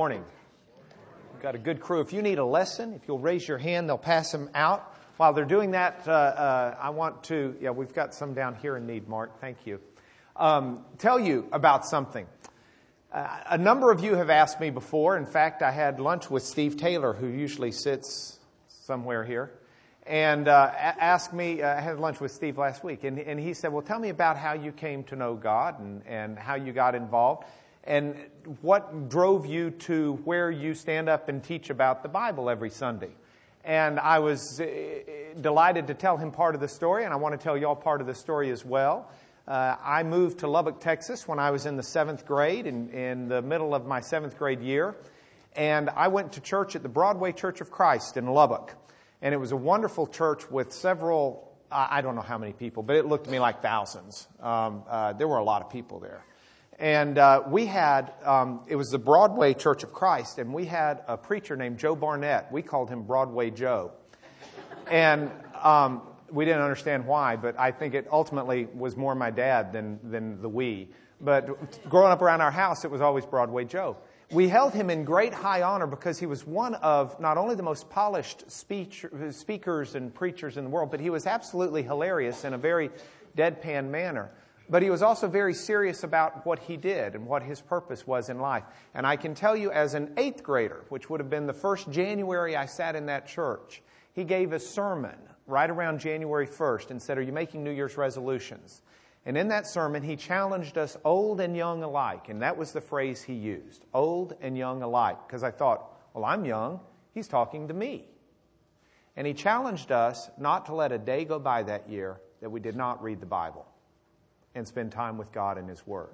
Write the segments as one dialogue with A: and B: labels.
A: Morning. We've got a good crew. If you need a lesson, if you'll raise your hand, they'll pass them out. While they're doing that, uh, uh, I want to, yeah, we've got some down here in need, Mark. Thank you. Um, tell you about something. Uh, a number of you have asked me before. In fact, I had lunch with Steve Taylor, who usually sits somewhere here, and uh, asked me. Uh, I had lunch with Steve last week, and, and he said, "Well, tell me about how you came to know God and, and how you got involved." And what drove you to where you stand up and teach about the Bible every Sunday. And I was uh, delighted to tell him part of the story, and I want to tell y'all part of the story as well. Uh, I moved to Lubbock, Texas when I was in the seventh grade, in, in the middle of my seventh grade year. And I went to church at the Broadway Church of Christ in Lubbock. And it was a wonderful church with several, I don't know how many people, but it looked to me like thousands. Um, uh, there were a lot of people there. And uh, we had, um, it was the Broadway Church of Christ, and we had a preacher named Joe Barnett. We called him Broadway Joe. And um, we didn't understand why, but I think it ultimately was more my dad than, than the we. But growing up around our house, it was always Broadway Joe. We held him in great high honor because he was one of not only the most polished speech, speakers and preachers in the world, but he was absolutely hilarious in a very deadpan manner. But he was also very serious about what he did and what his purpose was in life. And I can tell you, as an eighth grader, which would have been the first January I sat in that church, he gave a sermon right around January 1st and said, Are you making New Year's resolutions? And in that sermon, he challenged us, old and young alike. And that was the phrase he used old and young alike. Because I thought, Well, I'm young. He's talking to me. And he challenged us not to let a day go by that year that we did not read the Bible and spend time with God and His Word.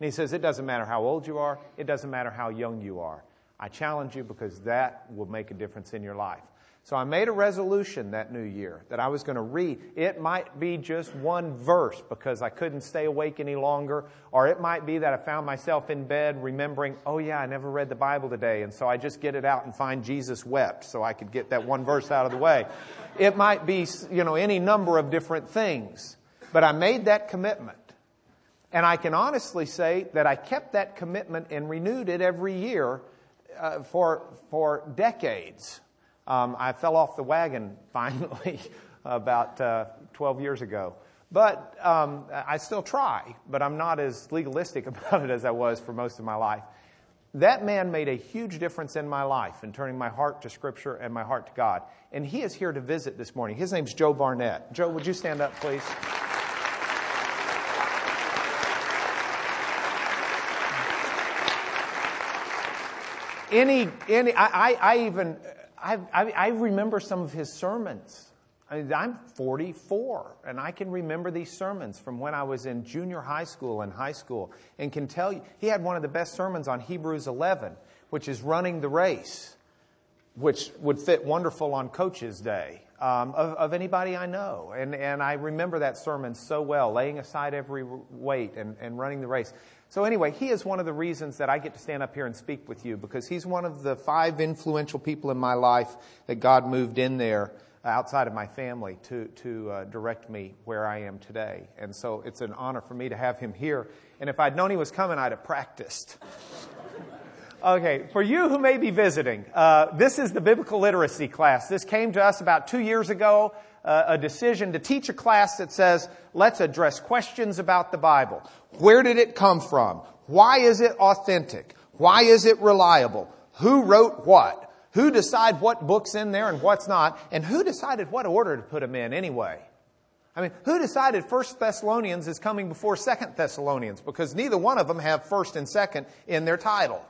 A: And he says, It doesn't matter how old you are, it doesn't matter how young you are. I challenge you because that will make a difference in your life. So I made a resolution that new year that I was going to read. It might be just one verse because I couldn't stay awake any longer, or it might be that I found myself in bed remembering, oh yeah, I never read the Bible today, and so I just get it out and find Jesus wept so I could get that one verse out of the way. It might be, you know, any number of different things. But I made that commitment. And I can honestly say that I kept that commitment and renewed it every year uh, for, for decades. Um, I fell off the wagon finally about uh, 12 years ago. But um, I still try, but I'm not as legalistic about it as I was for most of my life. That man made a huge difference in my life in turning my heart to Scripture and my heart to God. And he is here to visit this morning. His name's Joe Barnett. Joe, would you stand up, please? Any, any I, I, I even, I, I, I remember some of his sermons. I am 44, and I can remember these sermons from when I was in junior high school and high school, and can tell you he had one of the best sermons on Hebrews 11, which is running the race, which would fit wonderful on Coach's Day um, of, of anybody I know. And, and I remember that sermon so well, laying aside every weight and, and running the race. So, anyway, he is one of the reasons that I get to stand up here and speak with you because he's one of the five influential people in my life that God moved in there uh, outside of my family to, to uh, direct me where I am today. And so it's an honor for me to have him here. And if I'd known he was coming, I'd have practiced. okay, for you who may be visiting, uh, this is the biblical literacy class. This came to us about two years ago uh, a decision to teach a class that says, let's address questions about the Bible. Where did it come from? Why is it authentic? Why is it reliable? Who wrote what? Who decided what book's in there and what's not? And who decided what order to put them in anyway? I mean, who decided First Thessalonians is coming before Second Thessalonians? Because neither one of them have First and Second in their title.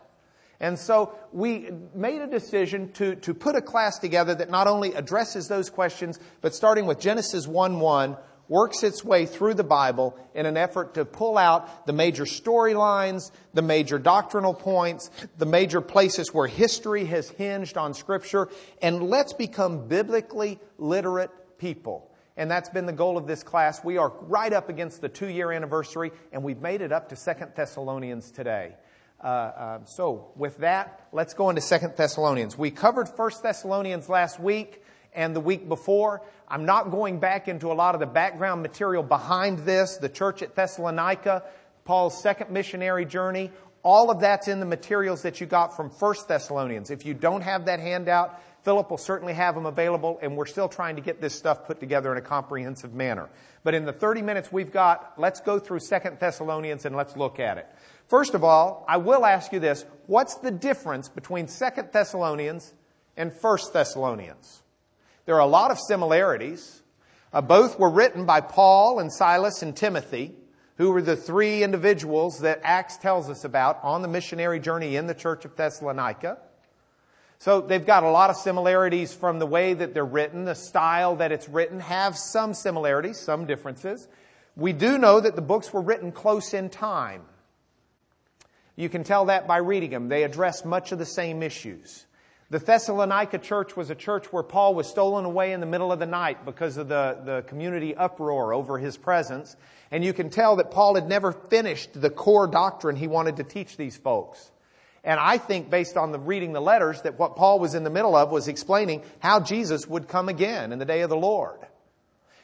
A: And so we made a decision to, to put a class together that not only addresses those questions, but starting with Genesis 1 1, works its way through the Bible in an effort to pull out the major storylines, the major doctrinal points, the major places where history has hinged on Scripture, and let's become biblically literate people. And that's been the goal of this class. We are right up against the two year anniversary, and we've made it up to Second Thessalonians today. Uh, uh, so, with that, let's go into Second Thessalonians. We covered First Thessalonians last week and the week before. I'm not going back into a lot of the background material behind this, the church at Thessalonica, Paul's second missionary journey, All of that's in the materials that you got from First Thessalonians. If you don't have that handout, Philip will certainly have them available, and we're still trying to get this stuff put together in a comprehensive manner. But in the 30 minutes we've got, let's go through 2 Thessalonians and let's look at it. First of all, I will ask you this. What's the difference between 2 Thessalonians and 1 Thessalonians? There are a lot of similarities. Uh, both were written by Paul and Silas and Timothy, who were the three individuals that Acts tells us about on the missionary journey in the church of Thessalonica. So they've got a lot of similarities from the way that they're written, the style that it's written, have some similarities, some differences. We do know that the books were written close in time. You can tell that by reading them. They address much of the same issues. The Thessalonica church was a church where Paul was stolen away in the middle of the night because of the, the community uproar over his presence. And you can tell that Paul had never finished the core doctrine he wanted to teach these folks. And I think based on the reading the letters that what Paul was in the middle of was explaining how Jesus would come again in the day of the Lord.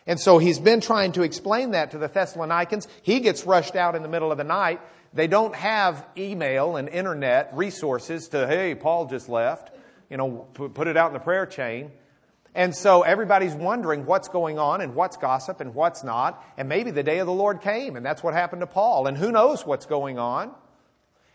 A: And so he's been trying to explain that to the Thessalonians. He gets rushed out in the middle of the night they don't have email and internet resources to, hey, Paul just left, you know, put it out in the prayer chain. And so everybody's wondering what's going on and what's gossip and what's not. And maybe the day of the Lord came and that's what happened to Paul. And who knows what's going on.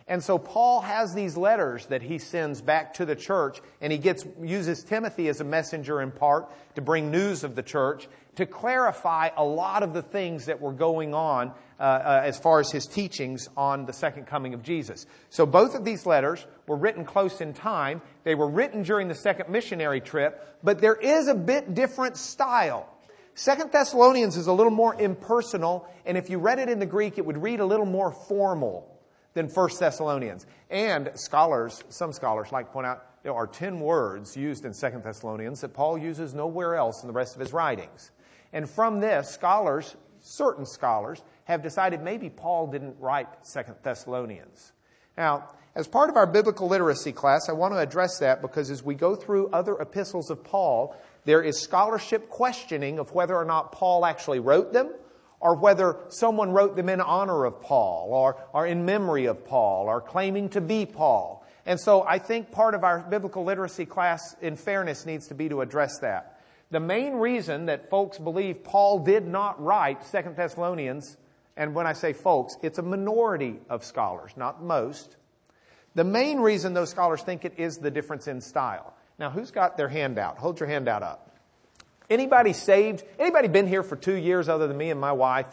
A: And so Paul has these letters that he sends back to the church and he gets, uses Timothy as a messenger in part to bring news of the church to clarify a lot of the things that were going on uh, uh, as far as his teachings on the second coming of Jesus. So both of these letters were written close in time. They were written during the second missionary trip, but there is a bit different style. Second Thessalonians is a little more impersonal, and if you read it in the Greek, it would read a little more formal than First Thessalonians. And scholars, some scholars like to point out, there are 10 words used in Second Thessalonians that Paul uses nowhere else in the rest of his writings. And from this, scholars, certain scholars, have decided maybe Paul didn't write Second Thessalonians. Now, as part of our biblical literacy class, I want to address that because as we go through other epistles of Paul, there is scholarship questioning of whether or not Paul actually wrote them or whether someone wrote them in honor of Paul or, or in memory of Paul or claiming to be Paul. And so I think part of our biblical literacy class, in fairness, needs to be to address that. The main reason that folks believe Paul did not write Second Thessalonians, and when I say folks, it's a minority of scholars, not most. The main reason those scholars think it is the difference in style. Now, who's got their hand out? Hold your hand out up. Anybody saved? Anybody been here for two years other than me and my wife?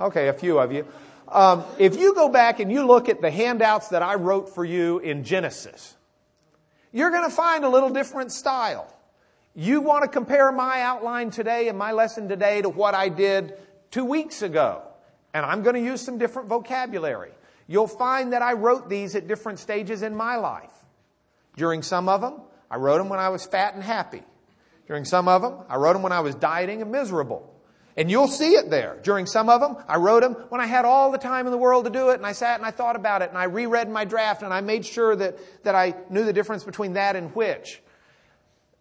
A: Okay, a few of you. Um, if you go back and you look at the handouts that I wrote for you in Genesis, you're going to find a little different style. You want to compare my outline today and my lesson today to what I did two weeks ago. And I'm going to use some different vocabulary. You'll find that I wrote these at different stages in my life. During some of them, I wrote them when I was fat and happy. During some of them, I wrote them when I was dieting and miserable. And you'll see it there. During some of them, I wrote them when I had all the time in the world to do it, and I sat and I thought about it, and I reread my draft, and I made sure that, that I knew the difference between that and which.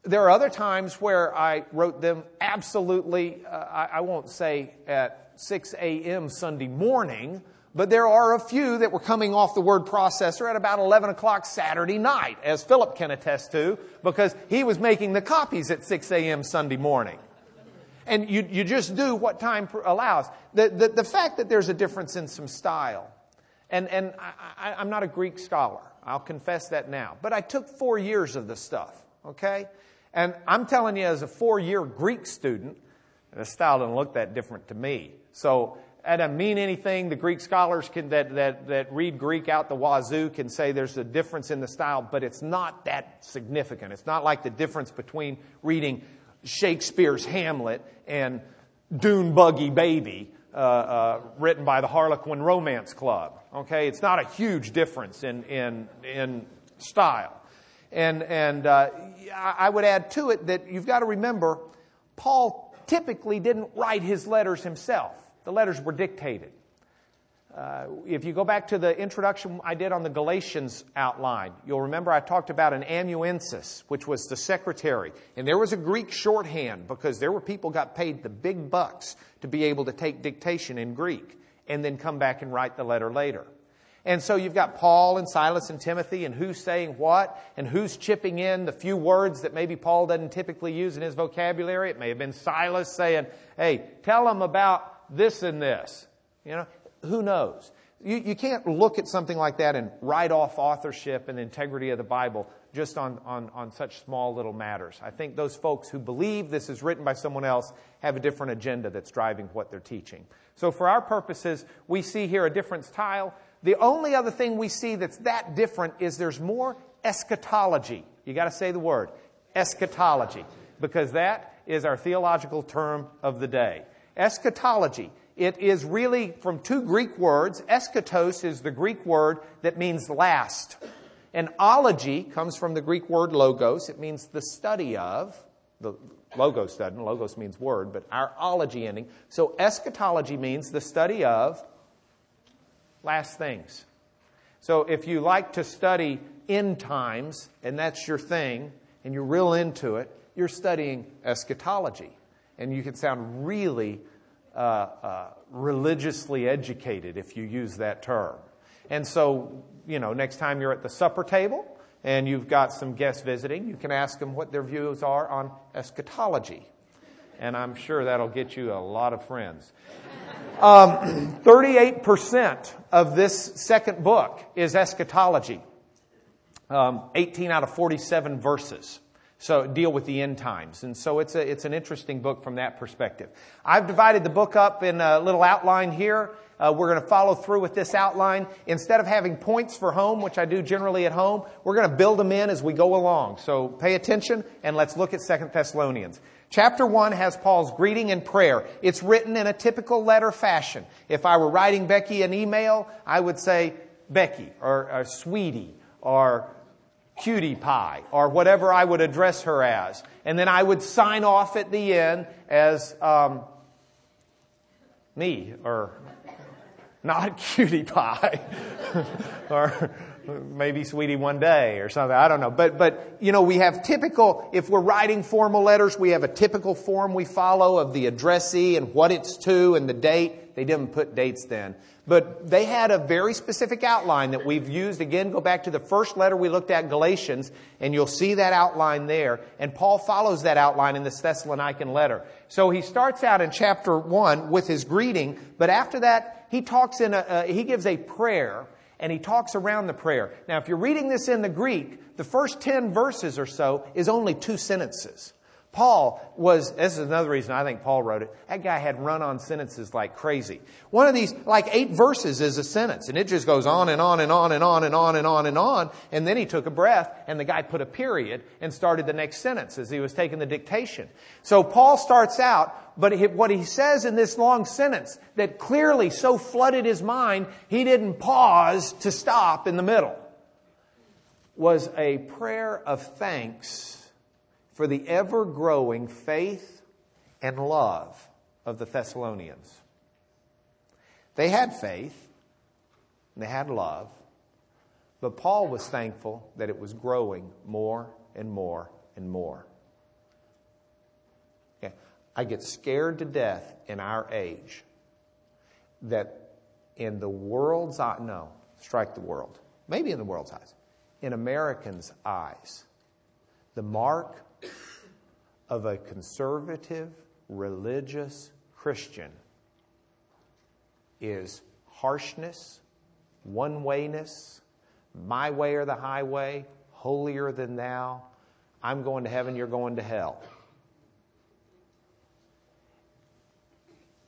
A: There are other times where I wrote them absolutely, uh, I, I won't say at 6 a.m. Sunday morning, but there are a few that were coming off the word processor at about 11 o'clock Saturday night, as Philip can attest to, because he was making the copies at 6 a.m. Sunday morning. And you, you just do what time allows. The, the, the fact that there's a difference in some style, and, and I, I, I'm not a Greek scholar, I'll confess that now, but I took four years of this stuff, okay? And I'm telling you, as a four year Greek student, the style didn't look that different to me. So that doesn't mean anything. The Greek scholars can, that, that, that read Greek out the wazoo can say there's a difference in the style, but it's not that significant. It's not like the difference between reading Shakespeare's Hamlet and Dune Buggy Baby, uh, uh, written by the Harlequin Romance Club. Okay, it's not a huge difference in, in, in style. And, and uh, I would add to it that you've got to remember, Paul typically didn't write his letters himself. The letters were dictated. Uh, if you go back to the introduction I did on the Galatians outline, you'll remember I talked about an amanuensis, which was the secretary. And there was a Greek shorthand because there were people got paid the big bucks to be able to take dictation in Greek and then come back and write the letter later. And so you've got Paul and Silas and Timothy, and who's saying what, and who's chipping in the few words that maybe Paul doesn't typically use in his vocabulary. It may have been Silas saying, hey, tell them about this and this. You know, who knows? You, you can't look at something like that and write off authorship and integrity of the Bible just on, on, on such small little matters. I think those folks who believe this is written by someone else have a different agenda that's driving what they're teaching. So for our purposes, we see here a different style. The only other thing we see that's that different is there's more eschatology. You got to say the word eschatology because that is our theological term of the day. Eschatology. It is really from two Greek words. Eschatos is the Greek word that means last. And ology comes from the Greek word logos. It means the study of. The logos doesn't. Logos means word, but our ology ending. So eschatology means the study of last things. So if you like to study end times, and that's your thing, and you're real into it, you're studying eschatology. And you can sound really uh, uh, religiously educated if you use that term. And so, you know, next time you're at the supper table and you've got some guests visiting, you can ask them what their views are on eschatology. And I'm sure that'll get you a lot of friends. Um, 38% of this second book is eschatology. Um, 18 out of 47 verses. So deal with the end times. And so it's, a, it's an interesting book from that perspective. I've divided the book up in a little outline here. Uh, we're going to follow through with this outline. Instead of having points for home, which I do generally at home, we're going to build them in as we go along. So pay attention and let's look at Second Thessalonians. Chapter 1 has Paul's greeting and prayer. It's written in a typical letter fashion. If I were writing Becky an email, I would say Becky or, or Sweetie or cutie pie or whatever I would address her as. And then I would sign off at the end as um, me or not cutie pie or maybe sweetie one day or something. I don't know. But, but, you know, we have typical, if we're writing formal letters, we have a typical form we follow of the addressee and what it's to and the date. They didn't put dates then. But they had a very specific outline that we've used. Again, go back to the first letter we looked at, Galatians, and you'll see that outline there. And Paul follows that outline in this Thessalonican letter. So he starts out in chapter 1 with his greeting, but after that, he talks in a, uh, he gives a prayer and he talks around the prayer. Now, if you're reading this in the Greek, the first 10 verses or so is only two sentences. Paul was, this is another reason I think Paul wrote it. That guy had run on sentences like crazy. One of these, like eight verses is a sentence, and it just goes on and on and on and on and on and on and on. And then he took a breath, and the guy put a period and started the next sentence as he was taking the dictation. So Paul starts out, but what he says in this long sentence that clearly so flooded his mind, he didn't pause to stop in the middle, was a prayer of thanks for the ever growing faith and love of the Thessalonians. They had faith, and they had love, but Paul was thankful that it was growing more and more and more. I get scared to death in our age that in the world's eye, no, strike the world, maybe in the world's eyes, in Americans' eyes, the mark of a conservative, religious Christian is harshness, one wayness, my way or the highway, holier than thou. I'm going to heaven, you're going to hell.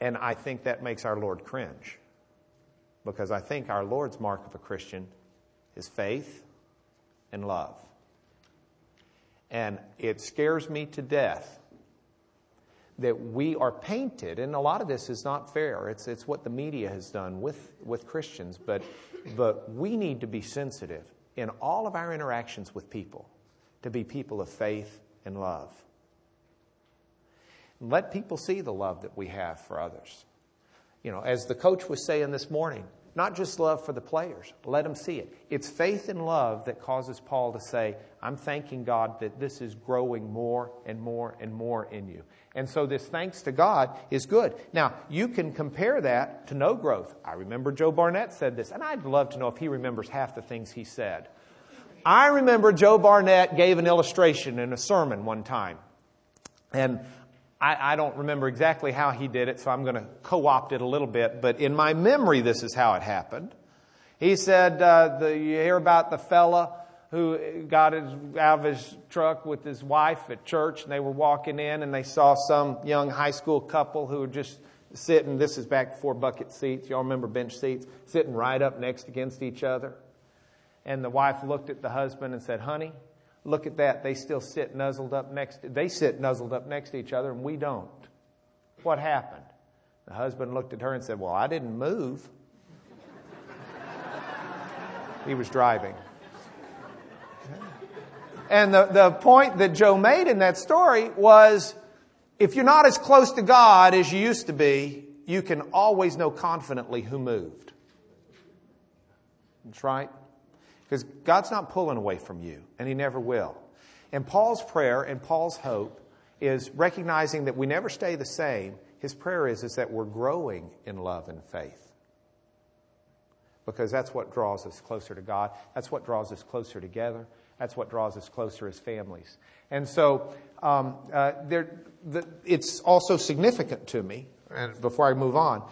A: And I think that makes our Lord cringe. Because I think our Lord's mark of a Christian is faith and love. And it scares me to death that we are painted, and a lot of this is not fair. It's, it's what the media has done with, with Christians, but, but we need to be sensitive in all of our interactions with people to be people of faith and love. And let people see the love that we have for others. You know, as the coach was saying this morning, not just love for the players. Let them see it. It's faith and love that causes Paul to say, I'm thanking God that this is growing more and more and more in you. And so this thanks to God is good. Now, you can compare that to no growth. I remember Joe Barnett said this, and I'd love to know if he remembers half the things he said. I remember Joe Barnett gave an illustration in a sermon one time. And I, I don't remember exactly how he did it, so I'm going to co opt it a little bit. But in my memory, this is how it happened. He said, uh, the, You hear about the fella who got his, out of his truck with his wife at church, and they were walking in, and they saw some young high school couple who were just sitting. This is back before bucket seats. Y'all remember bench seats? Sitting right up next against each other. And the wife looked at the husband and said, Honey, look at that. They still sit nuzzled up next. To, they sit nuzzled up next to each other, and we don't. What happened? The husband looked at her and said, Well, I didn't move. he was driving. And the, the point that Joe made in that story was if you're not as close to God as you used to be, you can always know confidently who moved. That's right. Because God's not pulling away from you, and He never will. And Paul's prayer and Paul's hope is recognizing that we never stay the same. His prayer is, is that we're growing in love and faith. Because that's what draws us closer to God. That's what draws us closer together. That's what draws us closer as families. And so um, uh, there, the, it's also significant to me, and before I move on,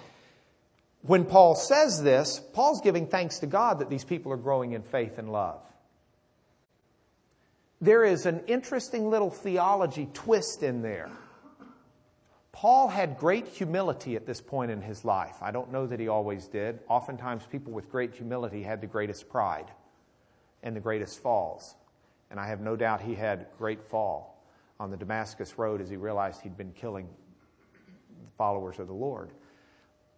A: when Paul says this, Paul's giving thanks to God that these people are growing in faith and love. There is an interesting little theology twist in there. Paul had great humility at this point in his life. I don't know that he always did. Oftentimes, people with great humility had the greatest pride and the greatest falls. And I have no doubt he had great fall on the Damascus Road as he realized he'd been killing followers of the Lord.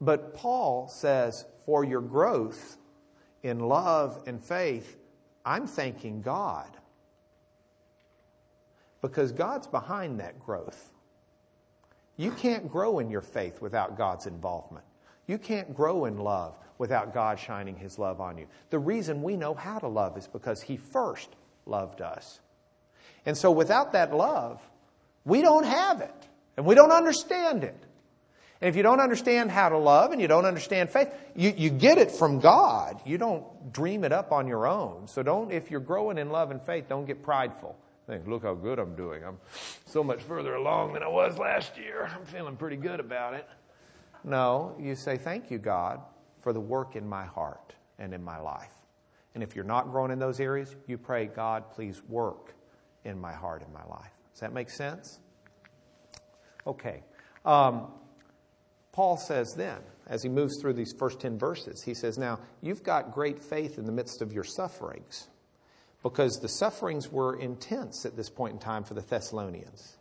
A: But Paul says, for your growth in love and faith, I'm thanking God. Because God's behind that growth. You can't grow in your faith without God's involvement. You can't grow in love without God shining His love on you. The reason we know how to love is because He first loved us. And so without that love, we don't have it. And we don't understand it. And if you don't understand how to love and you don't understand faith, you, you get it from God. You don't dream it up on your own. So don't, if you're growing in love and faith, don't get prideful. Think, look how good I'm doing. I'm so much further along than I was last year. I'm feeling pretty good about it. No, you say, thank you, God, for the work in my heart and in my life. And if you're not growing in those areas, you pray, God, please work in my heart and my life. Does that make sense? Okay. Um, Paul says then, as he moves through these first 10 verses, he says, Now, you've got great faith in the midst of your sufferings, because the sufferings were intense at this point in time for the Thessalonians.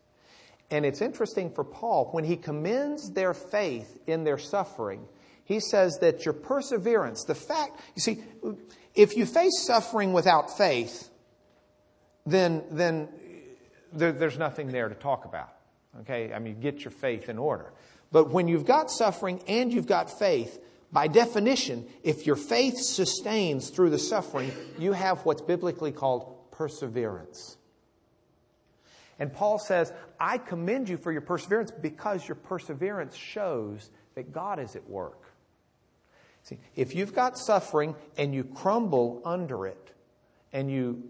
A: And it's interesting for Paul, when he commends their faith in their suffering, he says that your perseverance, the fact, you see, if you face suffering without faith, then, then there, there's nothing there to talk about. Okay? I mean, get your faith in order. But when you've got suffering and you've got faith, by definition, if your faith sustains through the suffering, you have what's biblically called perseverance. And Paul says, I commend you for your perseverance because your perseverance shows that God is at work. See, if you've got suffering and you crumble under it and you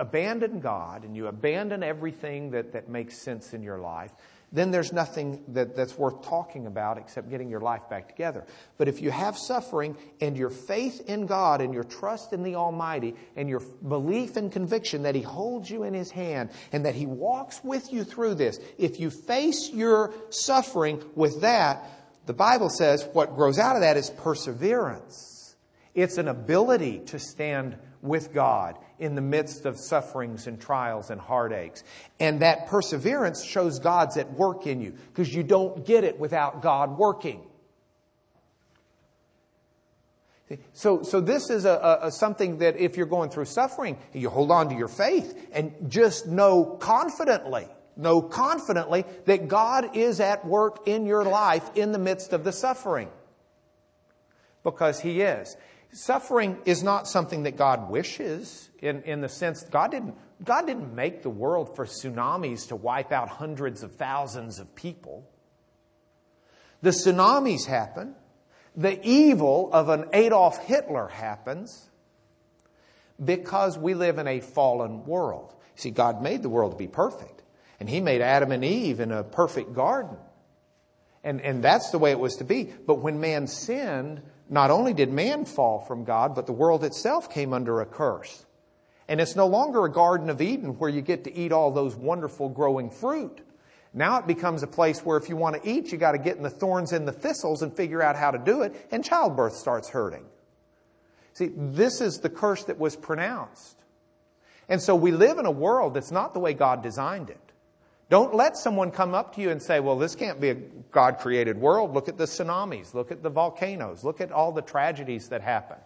A: abandon God and you abandon everything that, that makes sense in your life, then there's nothing that, that's worth talking about except getting your life back together. But if you have suffering and your faith in God and your trust in the Almighty and your belief and conviction that He holds you in His hand and that He walks with you through this, if you face your suffering with that, the Bible says what grows out of that is perseverance. It's an ability to stand with God in the midst of sufferings and trials and heartaches. And that perseverance shows God's at work in you because you don't get it without God working. So, so this is a, a, something that if you're going through suffering, you hold on to your faith and just know confidently know confidently that God is at work in your life in the midst of the suffering. because He is. Suffering is not something that God wishes in, in the sense God didn't, God didn't make the world for tsunamis to wipe out hundreds of thousands of people. The tsunamis happen. The evil of an Adolf Hitler happens because we live in a fallen world. See, God made the world to be perfect, and He made Adam and Eve in a perfect garden. And, and that's the way it was to be. But when man sinned, not only did man fall from God, but the world itself came under a curse. And it's no longer a Garden of Eden where you get to eat all those wonderful growing fruit. Now it becomes a place where if you want to eat, you got to get in the thorns and the thistles and figure out how to do it, and childbirth starts hurting. See, this is the curse that was pronounced. And so we live in a world that's not the way God designed it. Don't let someone come up to you and say, well, this can't be a God created world. Look at the tsunamis. Look at the volcanoes. Look at all the tragedies that happen.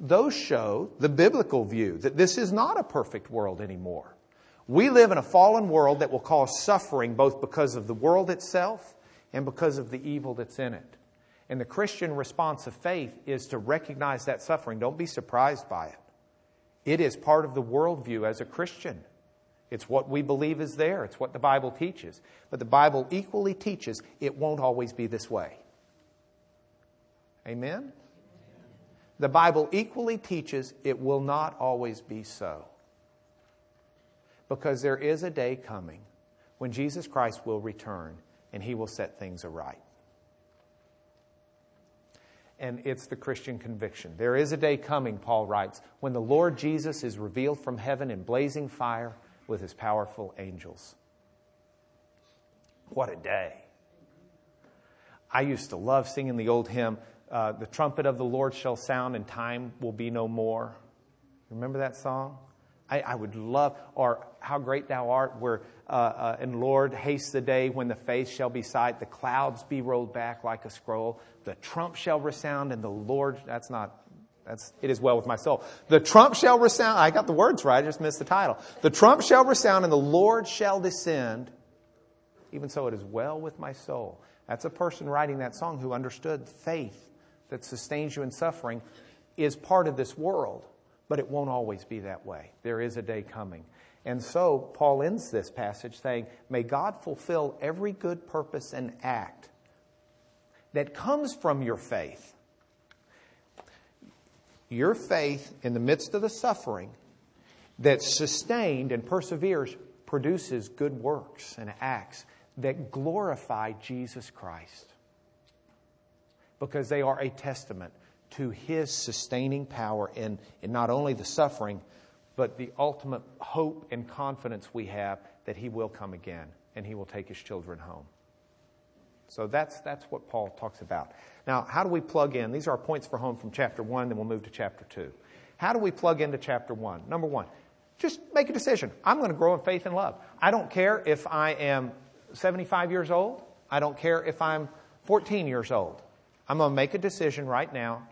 A: Those show the biblical view that this is not a perfect world anymore. We live in a fallen world that will cause suffering both because of the world itself and because of the evil that's in it. And the Christian response of faith is to recognize that suffering. Don't be surprised by it. It is part of the worldview as a Christian. It's what we believe is there, it's what the Bible teaches. But the Bible equally teaches it won't always be this way. Amen? The Bible equally teaches it will not always be so. Because there is a day coming when Jesus Christ will return and he will set things aright. And it's the Christian conviction. There is a day coming, Paul writes, when the Lord Jesus is revealed from heaven in blazing fire with his powerful angels. What a day. I used to love singing the old hymn, uh, The trumpet of the Lord shall sound and time will be no more. Remember that song? I, I would love, or How Great Thou Art, where, uh, uh, and Lord, haste the day when the face shall be sight, the clouds be rolled back like a scroll, the trump shall resound, and the Lord, that's not that's, it is well with my soul. The trump shall resound. I got the words right. I just missed the title. The trump shall resound and the Lord shall descend. Even so, it is well with my soul. That's a person writing that song who understood faith that sustains you in suffering is part of this world, but it won't always be that way. There is a day coming. And so, Paul ends this passage saying, May God fulfill every good purpose and act that comes from your faith your faith in the midst of the suffering that's sustained and perseveres produces good works and acts that glorify Jesus Christ because they are a testament to his sustaining power in, in not only the suffering, but the ultimate hope and confidence we have that he will come again and he will take his children home. So that's, that's what Paul talks about. Now, how do we plug in? These are our points for home from chapter 1, then we'll move to chapter 2. How do we plug into chapter 1? Number one, just make a decision. I'm going to grow in faith and love. I don't care if I am 75 years old. I don't care if I'm 14 years old. I'm going to make a decision right now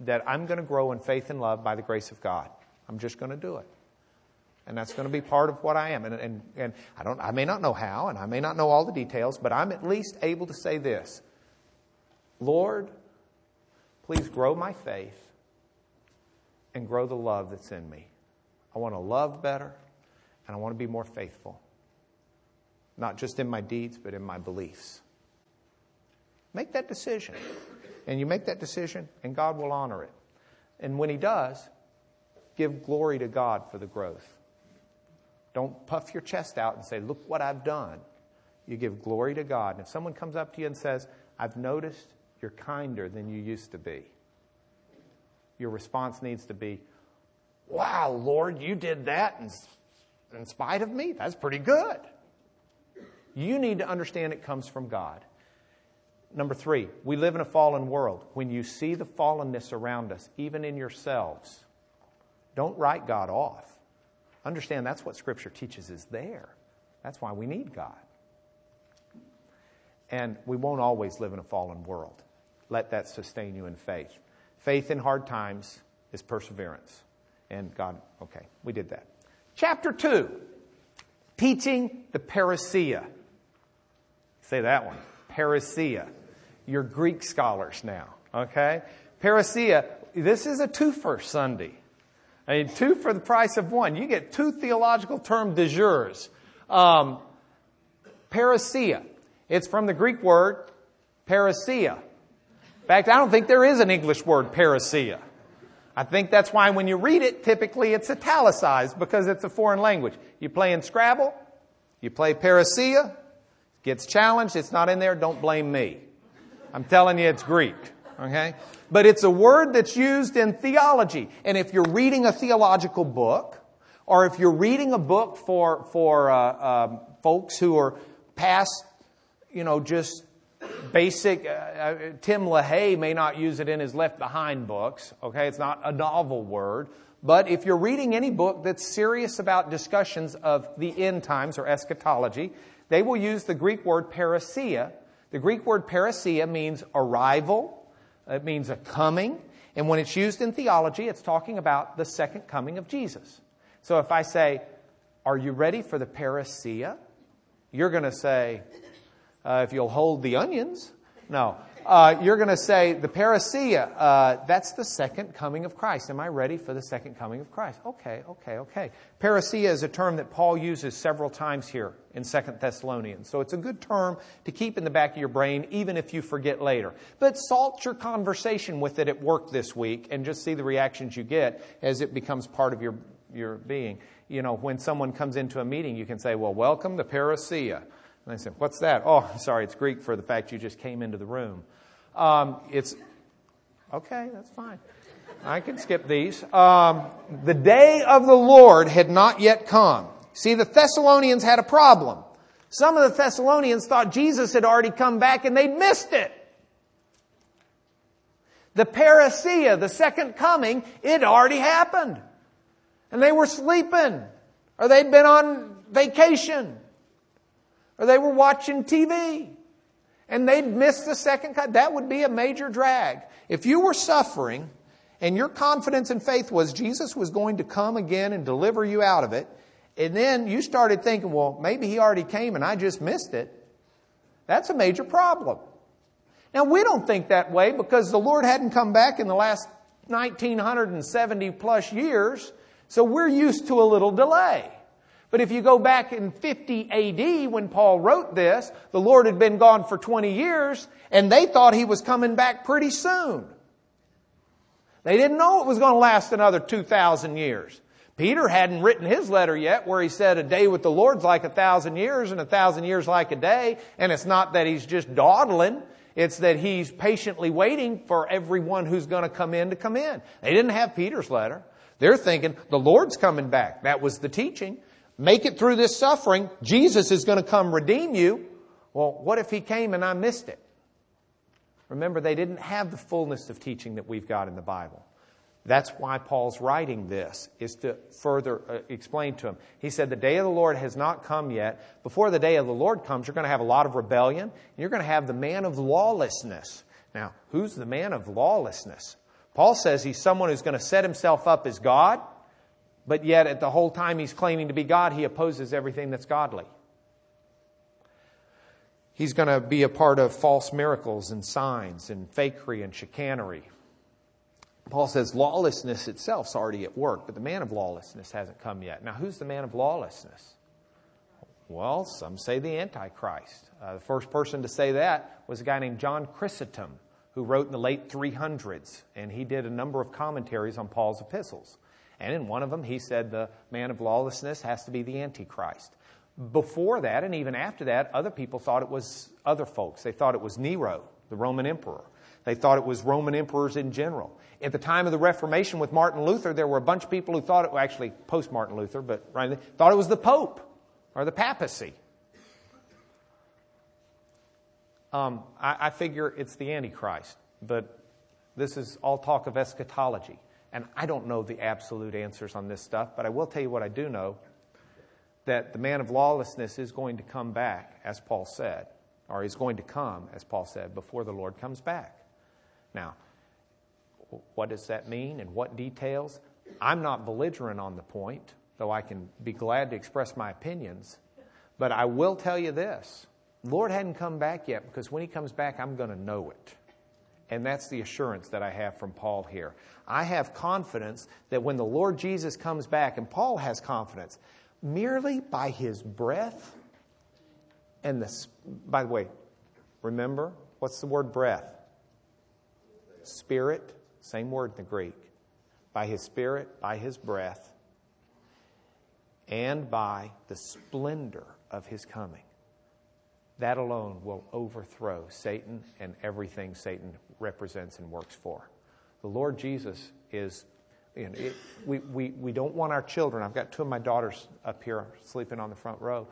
A: that I'm going to grow in faith and love by the grace of God. I'm just going to do it. And that's going to be part of what I am. And, and, and I, don't, I may not know how, and I may not know all the details, but I'm at least able to say this Lord, please grow my faith and grow the love that's in me. I want to love better, and I want to be more faithful. Not just in my deeds, but in my beliefs. Make that decision. And you make that decision, and God will honor it. And when He does, give glory to God for the growth. Don't puff your chest out and say, Look what I've done. You give glory to God. And if someone comes up to you and says, I've noticed you're kinder than you used to be, your response needs to be, Wow, Lord, you did that in, in spite of me? That's pretty good. You need to understand it comes from God. Number three, we live in a fallen world. When you see the fallenness around us, even in yourselves, don't write God off. Understand that's what Scripture teaches is there. That's why we need God. And we won't always live in a fallen world. Let that sustain you in faith. Faith in hard times is perseverance. And God, okay, we did that. Chapter 2 Teaching the Parousia. Say that one. Parousia. You're Greek scholars now. Okay? Parousia, this is a two-for Sunday. I mean, two for the price of one. You get two theological term de jures. Um, parousia. It's from the Greek word parousia. In fact, I don't think there is an English word parousia. I think that's why when you read it, typically it's italicized because it's a foreign language. You play in Scrabble, you play parousia, gets challenged, it's not in there, don't blame me. I'm telling you it's Greek. Okay? But it's a word that's used in theology. And if you're reading a theological book, or if you're reading a book for, for uh, uh, folks who are past, you know, just basic, uh, uh, Tim LaHaye may not use it in his Left Behind books, okay? It's not a novel word. But if you're reading any book that's serious about discussions of the end times or eschatology, they will use the Greek word parousia. The Greek word parousia means arrival, it means a coming. And when it's used in theology, it's talking about the second coming of Jesus. So if I say, Are you ready for the parousia? You're going to say, uh, If you'll hold the onions. No. Uh, you're going to say, The parousia, uh, that's the second coming of Christ. Am I ready for the second coming of Christ? Okay, okay, okay. Parousia is a term that Paul uses several times here in Second Thessalonians. So it's a good term to keep in the back of your brain, even if you forget later. But salt your conversation with it at work this week and just see the reactions you get as it becomes part of your, your being. You know, when someone comes into a meeting, you can say, Well, welcome to parousia. And they say, What's that? Oh, sorry, it's Greek for the fact you just came into the room. Um, it's okay, that's fine. I can skip these. Um, the day of the Lord had not yet come. See, the Thessalonians had a problem. Some of the Thessalonians thought Jesus had already come back and they'd missed it. The parousia, the second coming, it already happened. And they were sleeping. Or they'd been on vacation. Or they were watching TV and they'd miss the second cut. That would be a major drag. If you were suffering and your confidence and faith was Jesus was going to come again and deliver you out of it, and then you started thinking, well, maybe he already came and I just missed it, that's a major problem. Now, we don't think that way because the Lord hadn't come back in the last 1970 plus years, so we're used to a little delay. But if you go back in 50 AD when Paul wrote this, the Lord had been gone for 20 years and they thought he was coming back pretty soon. They didn't know it was going to last another 2,000 years. Peter hadn't written his letter yet where he said a day with the Lord's like a thousand years and a thousand years like a day. And it's not that he's just dawdling. It's that he's patiently waiting for everyone who's going to come in to come in. They didn't have Peter's letter. They're thinking the Lord's coming back. That was the teaching make it through this suffering. Jesus is going to come redeem you. Well, what if he came and I missed it? Remember, they didn't have the fullness of teaching that we've got in the Bible. That's why Paul's writing this, is to further uh, explain to him. He said, The day of the Lord has not come yet. Before the day of the Lord comes, you're going to have a lot of rebellion, and you're going to have the man of lawlessness. Now, who's the man of lawlessness? Paul says he's someone who's going to set himself up as God, but yet, at the whole time he's claiming to be God, he opposes everything that's godly. He's going to be a part of false miracles and signs and fakery and chicanery. Paul says lawlessness itself is already at work, but the man of lawlessness hasn't come yet. Now, who's the man of lawlessness? Well, some say the Antichrist. Uh, the first person to say that was a guy named John Chrysostom, who wrote in the late 300s, and he did a number of commentaries on Paul's epistles. And in one of them, he said the man of lawlessness has to be the Antichrist. Before that, and even after that, other people thought it was other folks. They thought it was Nero, the Roman emperor. They thought it was Roman emperors in general. At the time of the Reformation with Martin Luther, there were a bunch of people who thought it, well, actually post Martin Luther, but right, thought it was the Pope or the papacy. Um, I, I figure it's the Antichrist, but this is all talk of eschatology. And I don't know the absolute answers on this stuff, but I will tell you what I do know that the man of lawlessness is going to come back, as Paul said, or he's going to come, as Paul said, before the Lord comes back. Now, what does that mean and what details? I'm not belligerent on the point, though I can be glad to express my opinions. But I will tell you this Lord hadn't come back yet because when he comes back, I'm going to know it. And that's the assurance that I have from Paul here. I have confidence that when the Lord Jesus comes back, and Paul has confidence, merely by his breath and the, by the way, remember, what's the word breath? Spirit, same word in the Greek. By his spirit, by his breath, and by the splendor of his coming. That alone will overthrow Satan and everything Satan represents and works for. The Lord Jesus is, you know, it, we, we, we don't want our children. I've got two of my daughters up here sleeping on the front row.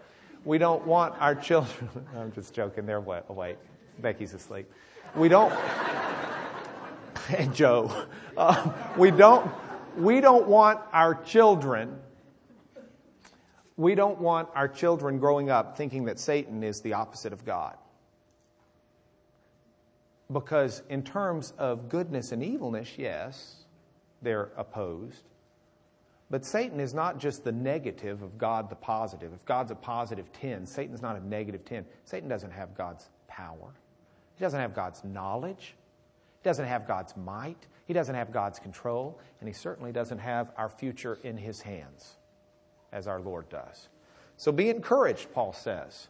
A: We don't want our children, I'm just joking, they're awake. Becky's asleep. We don't, and Joe, uh, we don't, we don't want our children we don't want our children growing up thinking that Satan is the opposite of God. Because, in terms of goodness and evilness, yes, they're opposed. But Satan is not just the negative of God, the positive. If God's a positive 10, Satan's not a negative 10. Satan doesn't have God's power, he doesn't have God's knowledge, he doesn't have God's might, he doesn't have God's control, and he certainly doesn't have our future in his hands as our Lord does. So be encouraged, Paul says.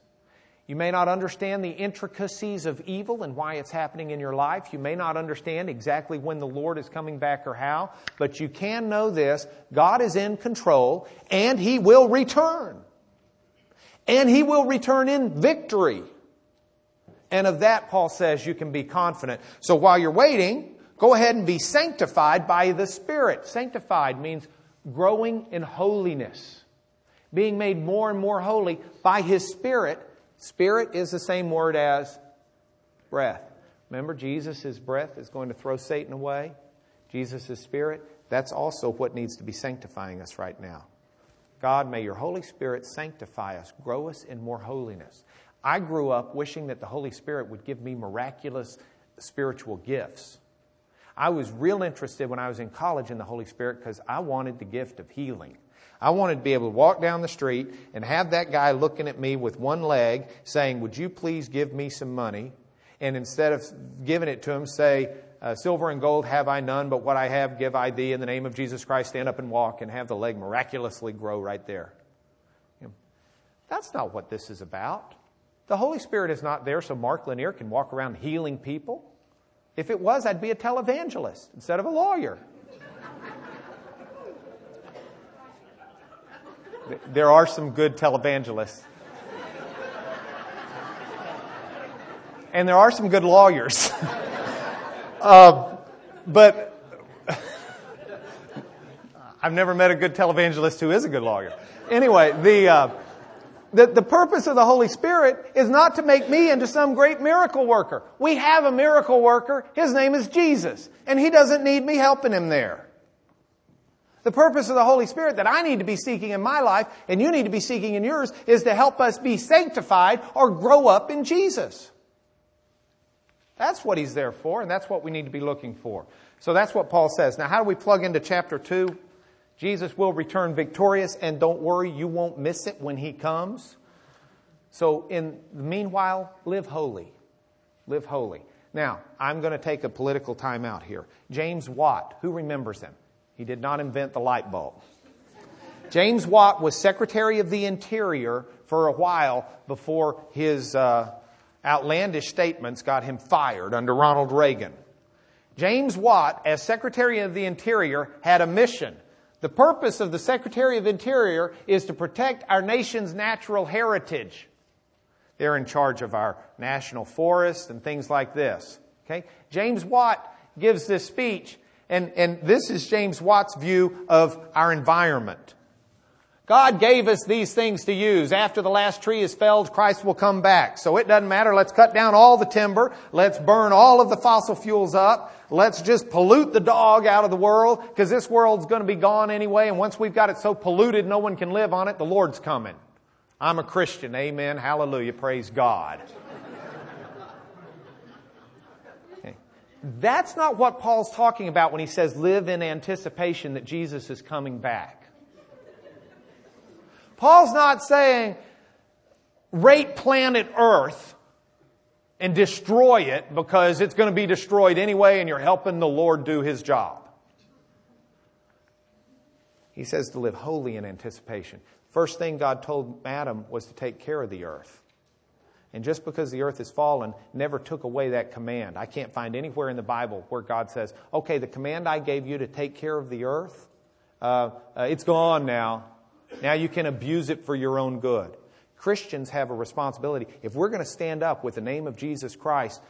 A: You may not understand the intricacies of evil and why it's happening in your life. You may not understand exactly when the Lord is coming back or how, but you can know this God is in control and He will return. And He will return in victory. And of that, Paul says, you can be confident. So while you're waiting, go ahead and be sanctified by the Spirit. Sanctified means growing in holiness being made more and more holy by His Spirit. Spirit is the same word as breath. Remember, Jesus' breath is going to throw Satan away. Jesus' Spirit, that's also what needs to be sanctifying us right now. God, may your Holy Spirit sanctify us, grow us in more holiness. I grew up wishing that the Holy Spirit would give me miraculous spiritual gifts. I was real interested when I was in college in the Holy Spirit because I wanted the gift of healing. I wanted to be able to walk down the street and have that guy looking at me with one leg saying, Would you please give me some money? And instead of giving it to him, say, uh, Silver and gold have I none, but what I have give I thee. In the name of Jesus Christ, stand up and walk and have the leg miraculously grow right there. You know, that's not what this is about. The Holy Spirit is not there so Mark Lanier can walk around healing people. If it was, I'd be a televangelist instead of a lawyer. There are some good televangelists. and there are some good lawyers. uh, but I've never met a good televangelist who is a good lawyer. Anyway, the, uh, the, the purpose of the Holy Spirit is not to make me into some great miracle worker. We have a miracle worker. His name is Jesus. And he doesn't need me helping him there. The purpose of the Holy Spirit that I need to be seeking in my life and you need to be seeking in yours is to help us be sanctified or grow up in Jesus. That's what he's there for, and that's what we need to be looking for. So that's what Paul says. Now, how do we plug into chapter 2? Jesus will return victorious, and don't worry, you won't miss it when he comes. So, in the meanwhile, live holy. Live holy. Now, I'm going to take a political timeout here. James Watt, who remembers him? He did not invent the light bulb. James Watt was Secretary of the Interior for a while before his uh, outlandish statements got him fired under Ronald Reagan. James Watt, as Secretary of the Interior, had a mission. The purpose of the Secretary of Interior is to protect our nation's natural heritage. They're in charge of our national forests and things like this. Okay? James Watt gives this speech and, and this is James Watt's view of our environment. God gave us these things to use. After the last tree is felled, Christ will come back. So it doesn't matter. Let's cut down all the timber. Let's burn all of the fossil fuels up. Let's just pollute the dog out of the world because this world's going to be gone anyway. And once we've got it so polluted no one can live on it, the Lord's coming. I'm a Christian. Amen. Hallelujah. Praise God. That's not what Paul's talking about when he says live in anticipation that Jesus is coming back. Paul's not saying rate planet Earth and destroy it because it's going to be destroyed anyway and you're helping the Lord do his job. He says to live holy in anticipation. First thing God told Adam was to take care of the earth. And just because the earth has fallen never took away that command. I can't find anywhere in the Bible where God says, okay, the command I gave you to take care of the earth, uh, uh, it's gone now. Now you can abuse it for your own good. Christians have a responsibility. If we're going to stand up with the name of Jesus Christ,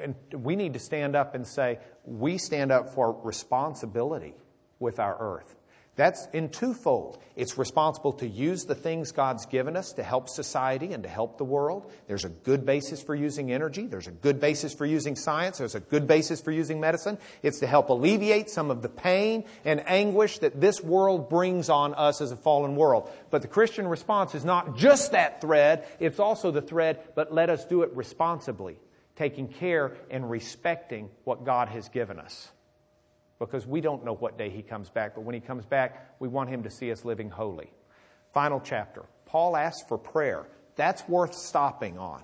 A: and we need to stand up and say, we stand up for responsibility with our earth. That's in twofold. It's responsible to use the things God's given us to help society and to help the world. There's a good basis for using energy. There's a good basis for using science. There's a good basis for using medicine. It's to help alleviate some of the pain and anguish that this world brings on us as a fallen world. But the Christian response is not just that thread, it's also the thread, but let us do it responsibly, taking care and respecting what God has given us because we don't know what day he comes back, but when he comes back, we want him to see us living holy. Final chapter. Paul asks for prayer. That's worth stopping on.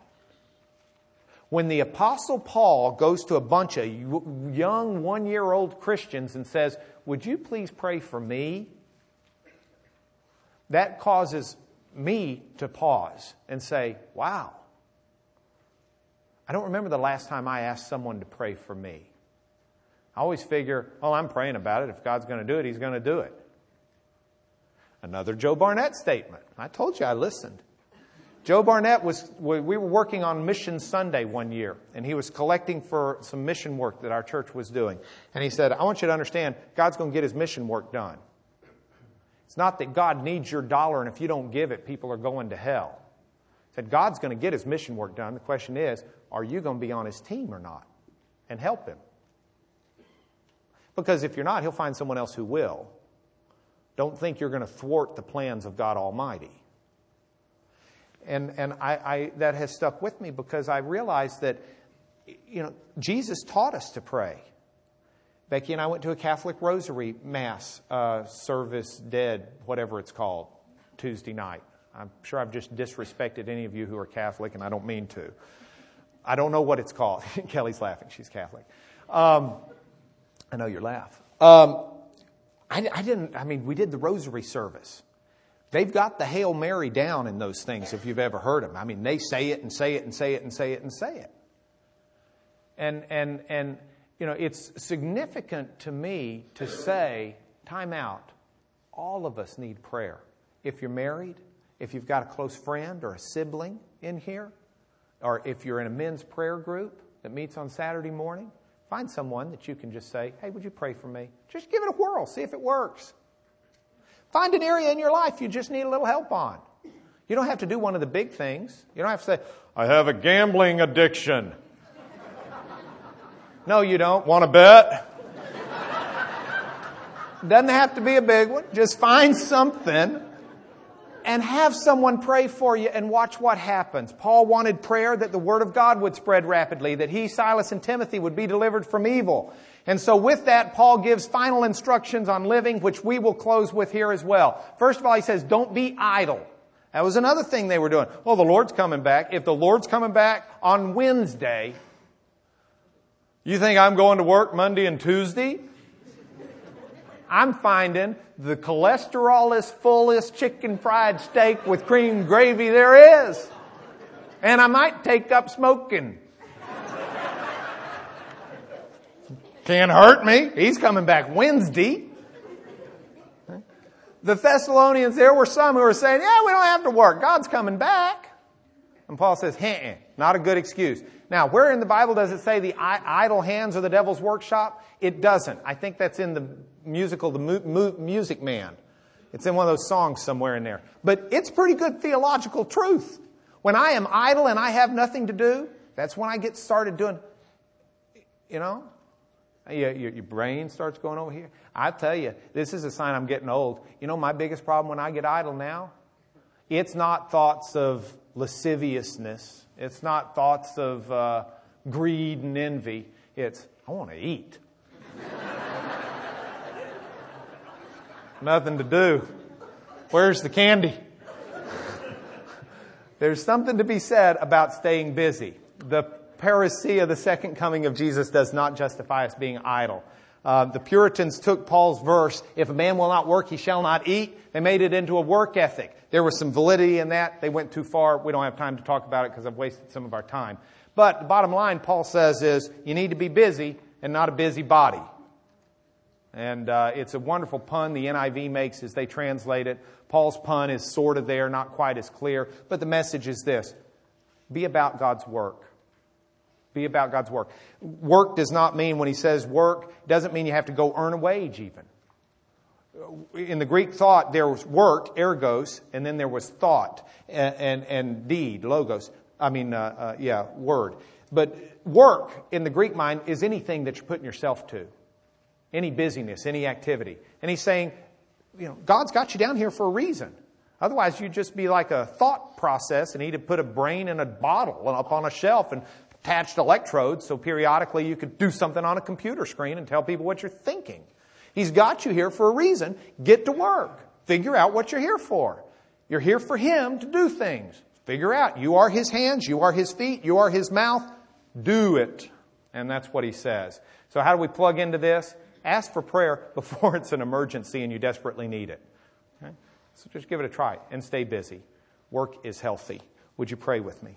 A: When the Apostle Paul goes to a bunch of young one year old Christians and says, Would you please pray for me? That causes me to pause and say, Wow. I don't remember the last time I asked someone to pray for me. I always figure, oh, I'm praying about it. If God's going to do it, He's going to do it. Another Joe Barnett statement. I told you I listened. Joe Barnett was, we were working on Mission Sunday one year, and he was collecting for some mission work that our church was doing. And he said, I want you to understand, God's going to get his mission work done. It's not that God needs your dollar, and if you don't give it, people are going to hell. He said, God's going to get his mission work done. The question is, are you going to be on his team or not? And help him. Because if you're not, he'll find someone else who will. Don't think you're going to thwart the plans of God Almighty. And, and I, I, that has stuck with me because I realized that, you know, Jesus taught us to pray. Becky and I went to a Catholic Rosary Mass uh, service, dead, whatever it's called, Tuesday night. I'm sure I've just disrespected any of you who are Catholic, and I don't mean to. I don't know what it's called. Kelly's laughing. She's Catholic. Um, I know your laugh. Um, I, I didn't, I mean, we did the rosary service. They've got the Hail Mary down in those things if you've ever heard them. I mean, they say it and say it and say it and say it and say it. And, and, and you know, it's significant to me to say, time out, all of us need prayer. If you're married, if you've got a close friend or a sibling in here, or if you're in a men's prayer group that meets on Saturday morning, Find someone that you can just say, hey, would you pray for me? Just give it a whirl, see if it works. Find an area in your life you just need a little help on. You don't have to do one of the big things. You don't have to say, I have a gambling addiction. no, you don't. Want to bet? Doesn't have to be a big one. Just find something and have someone pray for you and watch what happens. Paul wanted prayer that the word of God would spread rapidly, that he, Silas, and Timothy would be delivered from evil. And so with that, Paul gives final instructions on living, which we will close with here as well. First of all, he says, don't be idle. That was another thing they were doing. Well, the Lord's coming back. If the Lord's coming back on Wednesday, you think I'm going to work Monday and Tuesday? I'm finding the cholesterol is fullest chicken fried steak with cream gravy there is. And I might take up smoking. Can't hurt me. He's coming back Wednesday. The Thessalonians, there were some who were saying, yeah, we don't have to work. God's coming back. And Paul says, not a good excuse. Now, where in the Bible does it say the idle hands are the devil's workshop? It doesn't. I think that's in the musical, The Mu- Mu- Music Man. It's in one of those songs somewhere in there. But it's pretty good theological truth. When I am idle and I have nothing to do, that's when I get started doing, you know, your, your, brain starts going over here. I tell you, this is a sign I'm getting old. You know, my biggest problem when I get idle now, it's not thoughts of lasciviousness. It's not thoughts of uh, greed and envy. It's, I want to eat. Nothing to do. Where's the candy? There's something to be said about staying busy. The parousia, the second coming of Jesus, does not justify us being idle. Uh, the Puritans took Paul's verse, if a man will not work, he shall not eat. They made it into a work ethic. There was some validity in that. They went too far. We don't have time to talk about it because I've wasted some of our time. But the bottom line, Paul says, is you need to be busy and not a busy body. And uh, it's a wonderful pun the NIV makes as they translate it. Paul's pun is sort of there, not quite as clear, but the message is this be about God's work. Be about God's work. Work does not mean, when he says work, doesn't mean you have to go earn a wage even. In the Greek thought, there was work, ergos, and then there was thought and, and, and deed, logos. I mean, uh, uh, yeah, word. But work in the Greek mind is anything that you're putting yourself to, any busyness, any activity. And he's saying, you know, God's got you down here for a reason. Otherwise, you'd just be like a thought process and he'd have put a brain in a bottle and up on a shelf and attached electrodes so periodically you could do something on a computer screen and tell people what you're thinking. He's got you here for a reason. Get to work. Figure out what you're here for. You're here for Him to do things. Figure out. You are His hands. You are His feet. You are His mouth. Do it. And that's what He says. So how do we plug into this? Ask for prayer before it's an emergency and you desperately need it. Okay? So just give it a try and stay busy. Work is healthy. Would you pray with me?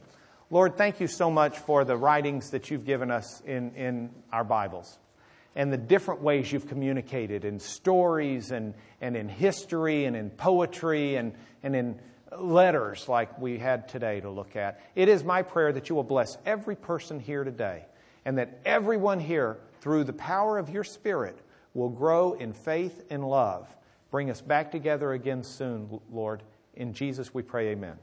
A: Lord, thank you so much for the writings that you've given us in, in our Bibles and the different ways you've communicated in stories and, and in history and in poetry and, and in letters like we had today to look at. It is my prayer that you will bless every person here today and that everyone here, through the power of your Spirit, will grow in faith and love. Bring us back together again soon, Lord. In Jesus we pray, amen.